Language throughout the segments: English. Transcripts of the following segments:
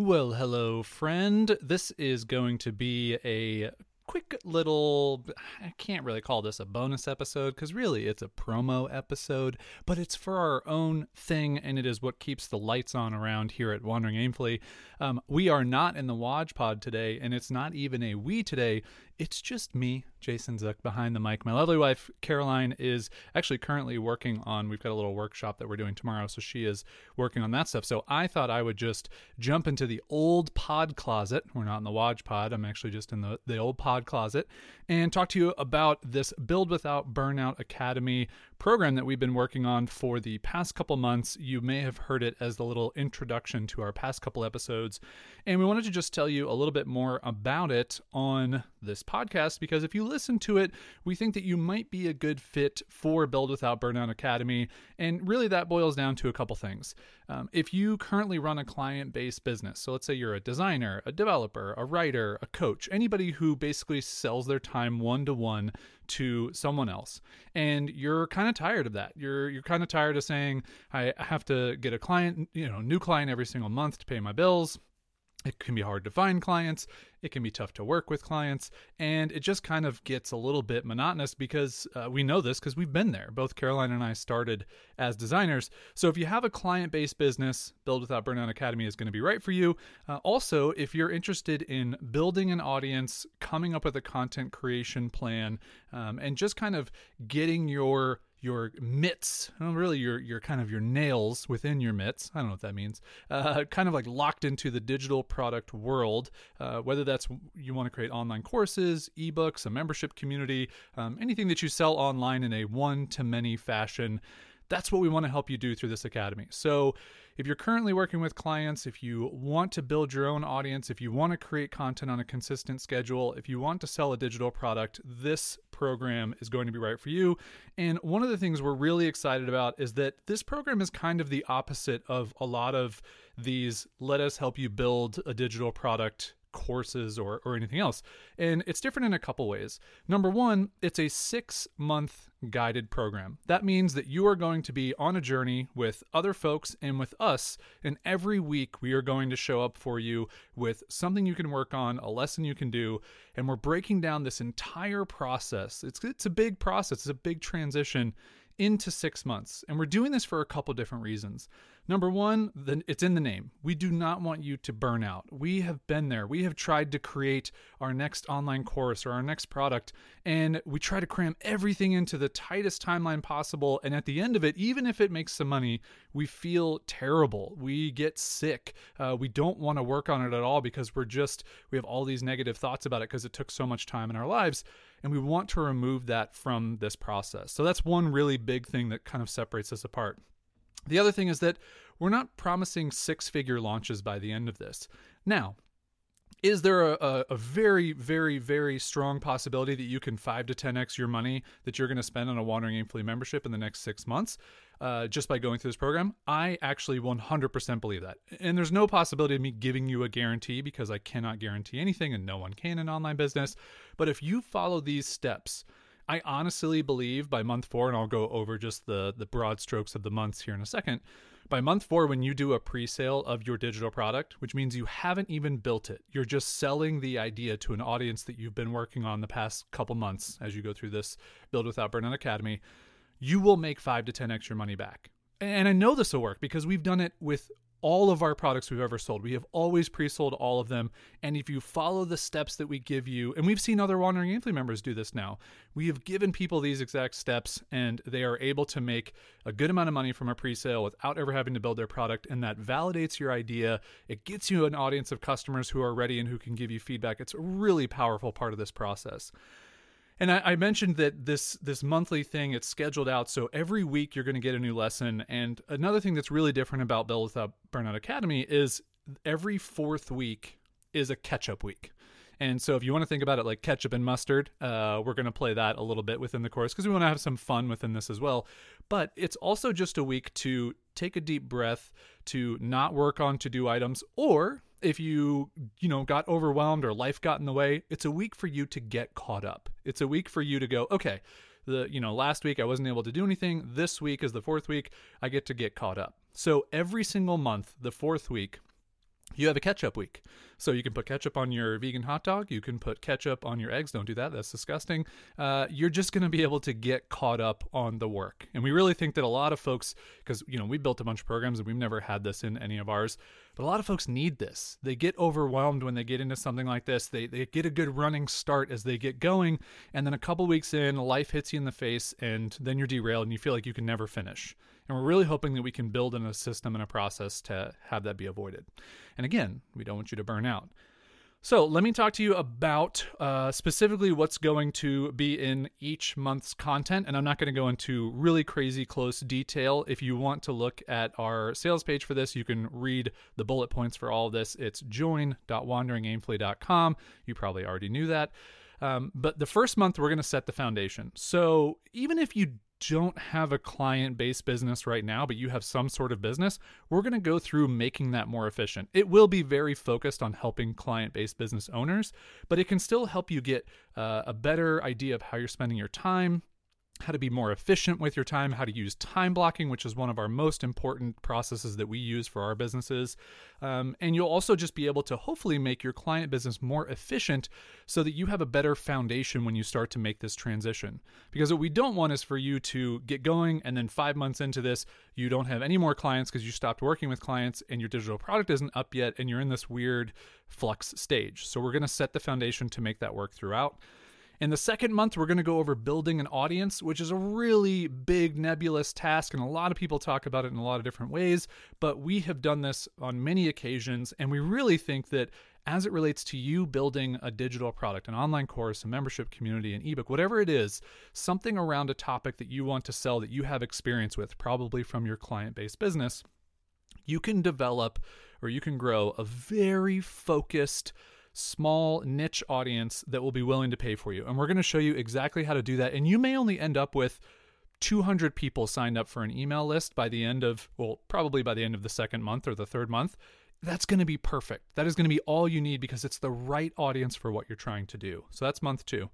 Well, hello, friend. This is going to be a quick little I can't really call this a bonus episode because really it's a promo episode, but it's for our own thing and it is what keeps the lights on around here at Wandering Aimfully. Um, we are not in the Waj Pod today, and it's not even a we today. It's just me, Jason Zook, behind the mic. My lovely wife, Caroline, is actually currently working on, we've got a little workshop that we're doing tomorrow, so she is working on that stuff. So I thought I would just jump into the old pod closet. We're not in the Waj Pod, I'm actually just in the, the old pod closet, and talk to you about this Build Without Burnout Academy program that we've been working on for the past couple months. You may have heard it as the little introduction to our past couple episodes. And we wanted to just tell you a little bit more about it on this podcast because if you listen to it, we think that you might be a good fit for Build Without Burnout Academy. And really, that boils down to a couple things. Um, if you currently run a client based business, so let's say you're a designer, a developer, a writer, a coach, anybody who basically sells their time one to one to someone else and you're kind of tired of that you're you're kind of tired of saying i have to get a client you know new client every single month to pay my bills it can be hard to find clients. It can be tough to work with clients. And it just kind of gets a little bit monotonous because uh, we know this because we've been there. Both Caroline and I started as designers. So if you have a client based business, Build Without Burnout Academy is going to be right for you. Uh, also, if you're interested in building an audience, coming up with a content creation plan, um, and just kind of getting your your mitts, really your your kind of your nails within your mitts. I don't know what that means. Uh, kind of like locked into the digital product world. Uh, whether that's you want to create online courses, ebooks, a membership community, um, anything that you sell online in a one to many fashion. That's what we want to help you do through this academy. So, if you're currently working with clients, if you want to build your own audience, if you want to create content on a consistent schedule, if you want to sell a digital product, this program is going to be right for you. And one of the things we're really excited about is that this program is kind of the opposite of a lot of these let us help you build a digital product courses or, or anything else. And it's different in a couple ways. Number one, it's a six month guided program. That means that you are going to be on a journey with other folks and with us. And every week we are going to show up for you with something you can work on, a lesson you can do. And we're breaking down this entire process. It's, it's a big process, it's a big transition into six months. And we're doing this for a couple different reasons. Number one, the, it's in the name. We do not want you to burn out. We have been there. We have tried to create our next online course or our next product, and we try to cram everything into the tightest timeline possible. And at the end of it, even if it makes some money, we feel terrible. We get sick. Uh, we don't want to work on it at all because we're just, we have all these negative thoughts about it because it took so much time in our lives. And we want to remove that from this process. So that's one really big thing that kind of separates us apart. The other thing is that we're not promising six figure launches by the end of this. Now, is there a, a, very, very, very strong possibility that you can 5 to 10x your money that you're going to spend on a Wandering Aimfully membership in the next six months uh, just by going through this program? I actually 100% believe that. And there's no possibility of me giving you a guarantee because I cannot guarantee anything and no one can in online business. But if you follow these steps, I honestly believe by month four, and I'll go over just the the broad strokes of the months here in a second. By month four, when you do a pre-sale of your digital product, which means you haven't even built it, you're just selling the idea to an audience that you've been working on the past couple months as you go through this Build Without Burnout Academy, you will make five to ten extra money back. And I know this will work because we've done it with all of our products we've ever sold. We have always pre sold all of them. And if you follow the steps that we give you, and we've seen other Wandering Aimfully members do this now, we have given people these exact steps and they are able to make a good amount of money from a pre sale without ever having to build their product. And that validates your idea. It gets you an audience of customers who are ready and who can give you feedback. It's a really powerful part of this process. And I, I, mentioned that this this monthly thing it's scheduled out, so every week you're going to get a new lesson. And another thing that's really different about Build Without Burnout Academy is every fourth week is a catch up week. And so if you want to think about it like ketchup and mustard, uh, we're going to play that a little bit within the course because we want to have some fun within this as well. But it's also just a week to take a deep breath, to not work on to do items, or if you you know got overwhelmed or life got in the way it's a week for you to get caught up. It's a week for you to go okay the you know last week i wasn't able to do anything. This week is the fourth week. I get to get caught up. So every single month the fourth week you have a ketchup week. So you can put ketchup on your vegan hot dog. You can put ketchup on your eggs. Don't do that. That's disgusting. Uh, you're just going to be able to get caught up on the work. And we really think that a lot of folks, because, you know, we built a bunch of programs and we've never had this in any of ours, but a lot of folks need this. They get overwhelmed when they get into something like this. They, they get a good running start as they get going. And then a couple weeks in, life hits you in the face and then you're derailed and you feel like you can never finish. And we're really hoping that we can build in a system and a process to have that be avoided. And again, we don't want you to burn out. So, let me talk to you about uh, specifically what's going to be in each month's content. And I'm not going to go into really crazy close detail. If you want to look at our sales page for this, you can read the bullet points for all of this. It's join.wanderingaimfully.com. You probably already knew that. Um, but the first month, we're going to set the foundation. So, even if you don't have a client based business right now, but you have some sort of business, we're going to go through making that more efficient. It will be very focused on helping client based business owners, but it can still help you get uh, a better idea of how you're spending your time, how to be more efficient with your time, how to use time blocking, which is one of our most important processes that we use for our businesses. Um, and you'll also just be able to hopefully make your client business more efficient so that you have a better foundation when you start to make this transition. Because what we don't want is for you to get going and then five months into this, you don't have any more clients because you stopped working with clients and your digital product isn't up yet and you're in this weird flux stage. So we're going to set the foundation to make that work throughout. In the second month, we're going to go over building an audience, which is a really big, nebulous task, and a lot of people talk about it in a lot of different ways. But we have done this on many occasions, and we really think that as it relates to you building a digital product, an online course, a membership community, an ebook, whatever it is, something around a topic that you want to sell that you have experience with, probably from your client based business, you can develop or you can grow a very focused, small niche audience that will be willing to pay for you. And we're going to show you exactly how to do that. And you may only end up with 200 people signed up for an email list by the end of, well, probably by the end of the second month or the third month. That's going to be perfect. That is going to be all you need because it's the right audience for what you're trying to do. So that's month two.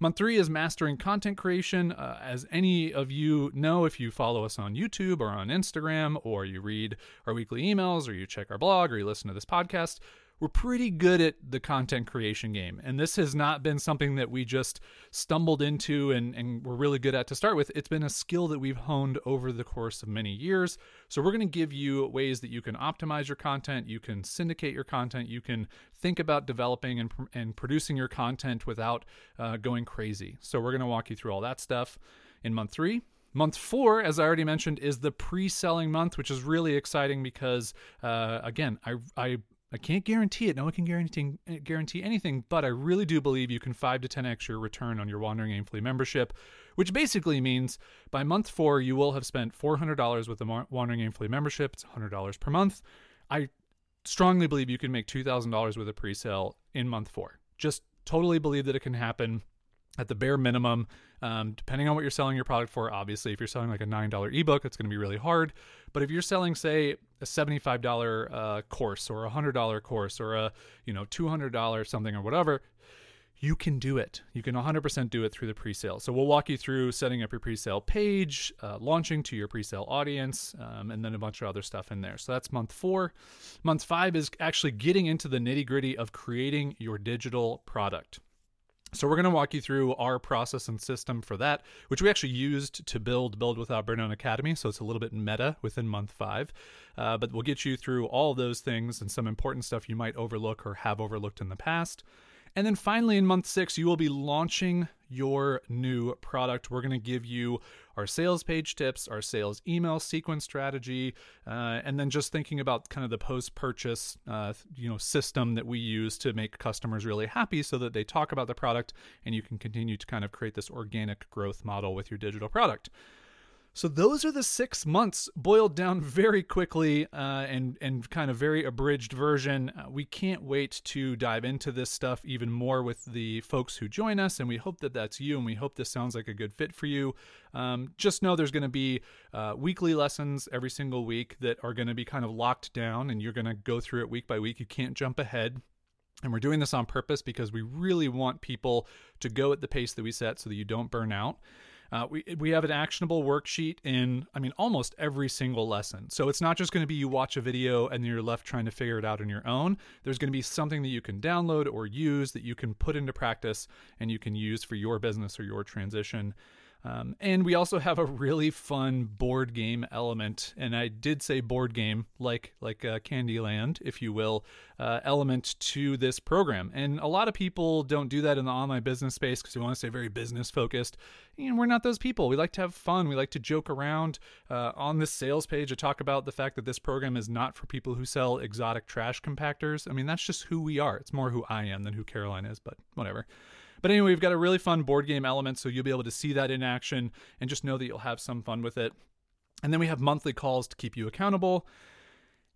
Month three is mastering content creation. Uh, as any of you know, if you follow us on YouTube or on Instagram, or you read our weekly emails, or you check our blog, or you listen to this podcast, we're pretty good at the content creation game. And this has not been something that we just stumbled into and, and we're really good at to start with. It's been a skill that we've honed over the course of many years. So we're going to give you ways that you can optimize your content, you can syndicate your content, you can think about developing and, and producing your content without uh, going crazy. So we're going to walk you through all that stuff in month three. Month four, as I already mentioned, is the pre-selling month, which is really exciting because, uh, again, I, I I can't guarantee it. No one can guarantee eh, guarantee anything, but I really do believe you can five to ten x your return on your Wandering Aimfully membership, which basically means by month four you will have spent four hundred dollars with the Wandering Aimfully membership. It's hundred dollars per month. I strongly believe you can make two thousand dollars with a pre-sale in month four. Just totally believe that it can happen at the bare minimum, um, depending on what you're selling your product for. Obviously, if you're selling like a $9 ebook, it's going to be really hard. But if you're selling, say, a $75 uh, course or a $100 course or a you know $200 something or whatever, you can do it. You can 100% do it through the pre-sale. So we'll walk you through setting up your pre-sale page, uh, launching to your pre-sale audience, um, and then a bunch of other stuff in there. So that's month four. Month five is actually getting into the nitty gritty of creating your digital product. So we're going to walk you through our process and system for that, which we actually used to build Build Without Burnout Academy. So it's a little bit meta within month five, uh, but we'll get you through all those things and some important stuff you might overlook or have overlooked in the past. And then finally, in month six, you will be launching your new product. We're going to give you our sales page tips, our sales email sequence strategy, uh, and then just thinking about kind of the post-purchase, uh, you know, system that we use to make customers really happy, so that they talk about the product, and you can continue to kind of create this organic growth model with your digital product. So those are the six months boiled down very quickly uh, and and kind of very abridged version. Uh, we can't wait to dive into this stuff even more with the folks who join us, and we hope that that's you, and we hope this sounds like a good fit for you. Um, just know there's going to be uh, weekly lessons every single week that are going to be kind of locked down, and you're going to go through it week by week. You can't jump ahead. And we're doing this on purpose because we really want people to go at the pace that we set so that you don't burn out. Uh, we we have an actionable worksheet in I mean almost every single lesson. So it's not just going to be you watch a video and you're left trying to figure it out on your own. There's going to be something that you can download or use that you can put into practice and you can use for your business or your transition. Um, and we also have a really fun board game element, and I did say board game, like like uh, Candyland, if you will, uh, element to this program. And a lot of people don't do that in the online business space because we want to stay very business focused. And we're not those people. We like to have fun. We like to joke around. Uh, on this sales page, I talk about the fact that this program is not for people who sell exotic trash compactors. I mean, that's just who we are. It's more who I am than who Caroline is, but whatever. But anyway, we've got a really fun board game element, so you'll be able to see that in action and just know that you'll have some fun with it. And then we have monthly calls to keep you accountable.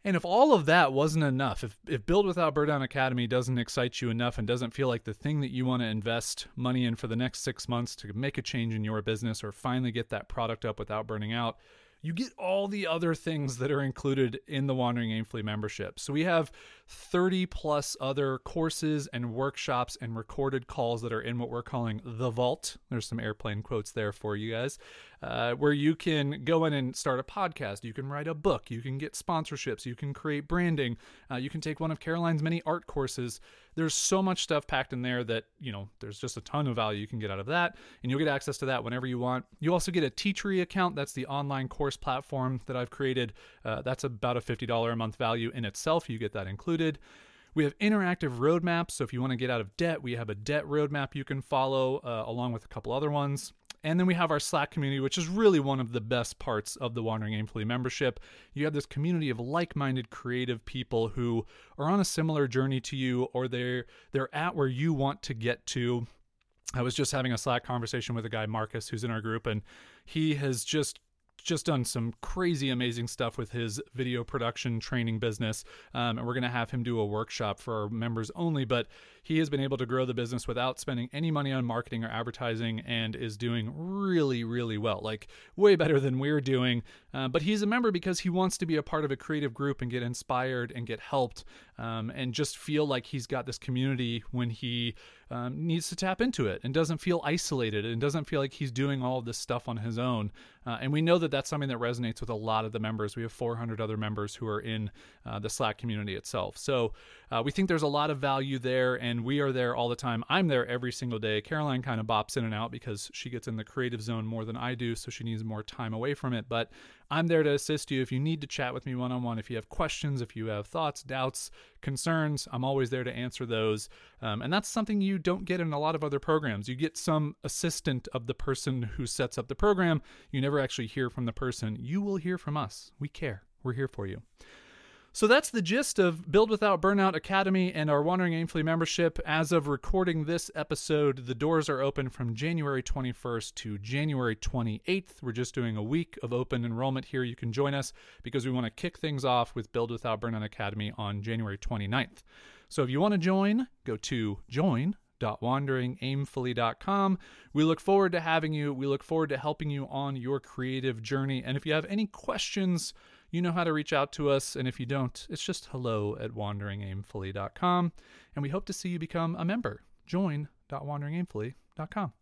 And if all of that wasn't enough, if, if Build Without Burnout Academy doesn't excite you enough and doesn't feel like the thing that you want to invest money in for the next six months to make a change in your business or finally get that product up without burning out, you get all the other things that are included in the Wandering Aimfully membership. So we have 30 plus other courses and workshops and recorded calls that are in what we're calling the vault. There's some airplane quotes there for you guys, uh, where you can go in and start a podcast. You can write a book. You can get sponsorships. You can create branding. Uh, you can take one of Caroline's many art courses there's so much stuff packed in there that you know there's just a ton of value you can get out of that and you'll get access to that whenever you want. You also get a teachery account. That's the online course platform that i've created. Uh, that's about a $50 a month value in itself. You get that included. We have interactive roadmaps so if you want to get out of debt we have a debt roadmap you can follow uh, along with a couple other ones and then we have our Slack community, which is really one of the best parts of the Wandering Aimfully membership. You have this community of like-minded creative people who are on a similar journey to you or they're they're at where you want to get to. I was just having a Slack conversation with a guy Marcus who's in our group and he has just just done some crazy amazing stuff with his video production training business um, and we're going to have him do a workshop for our members only but he has been able to grow the business without spending any money on marketing or advertising and is doing really, really well, like way better than we're doing. Uh, but he's a member because he wants to be a part of a creative group and get inspired and get helped um, and just feel like he's got this community when he um, needs to tap into it and doesn't feel isolated and doesn't feel like he's doing all of this stuff on his own. Uh, and we know that that's something that resonates with a lot of the members. We have 400 other members who are in uh, the Slack community itself. So uh, we think there's a lot of value there, and we are there all the time. I'm there every single day. Caroline kind of bops in and out because she gets in the creative zone more than I do, so she needs more time away from it. But I'm there to assist you if you need to chat with me one on one. If you have questions, if you have thoughts, doubts, concerns, I'm always there to answer those. Um, and that's something you don't get in a lot of other programs. You get some assistant of the person who sets up the program. You never actually hear from the person. You will hear from us. We care. We're here for you. So that's the gist of Build Without Burnout Academy and our Wandering Aimfully membership. As of recording this episode, the doors are open from January 21st to January 28th. We're just doing a week of open enrollment here. You can join us because we want to kick things off with Build Without Burnout Academy on January 29th. So if you want to join, go to join.wanderingaimfully.com. We look forward to having you. We look forward to helping you on your creative journey. And if you have any questions, you know how to reach out to us. And if you don't, it's just hello at wanderingaimfully.com. And we hope to see you become a member. Join.wanderingaimfully.com.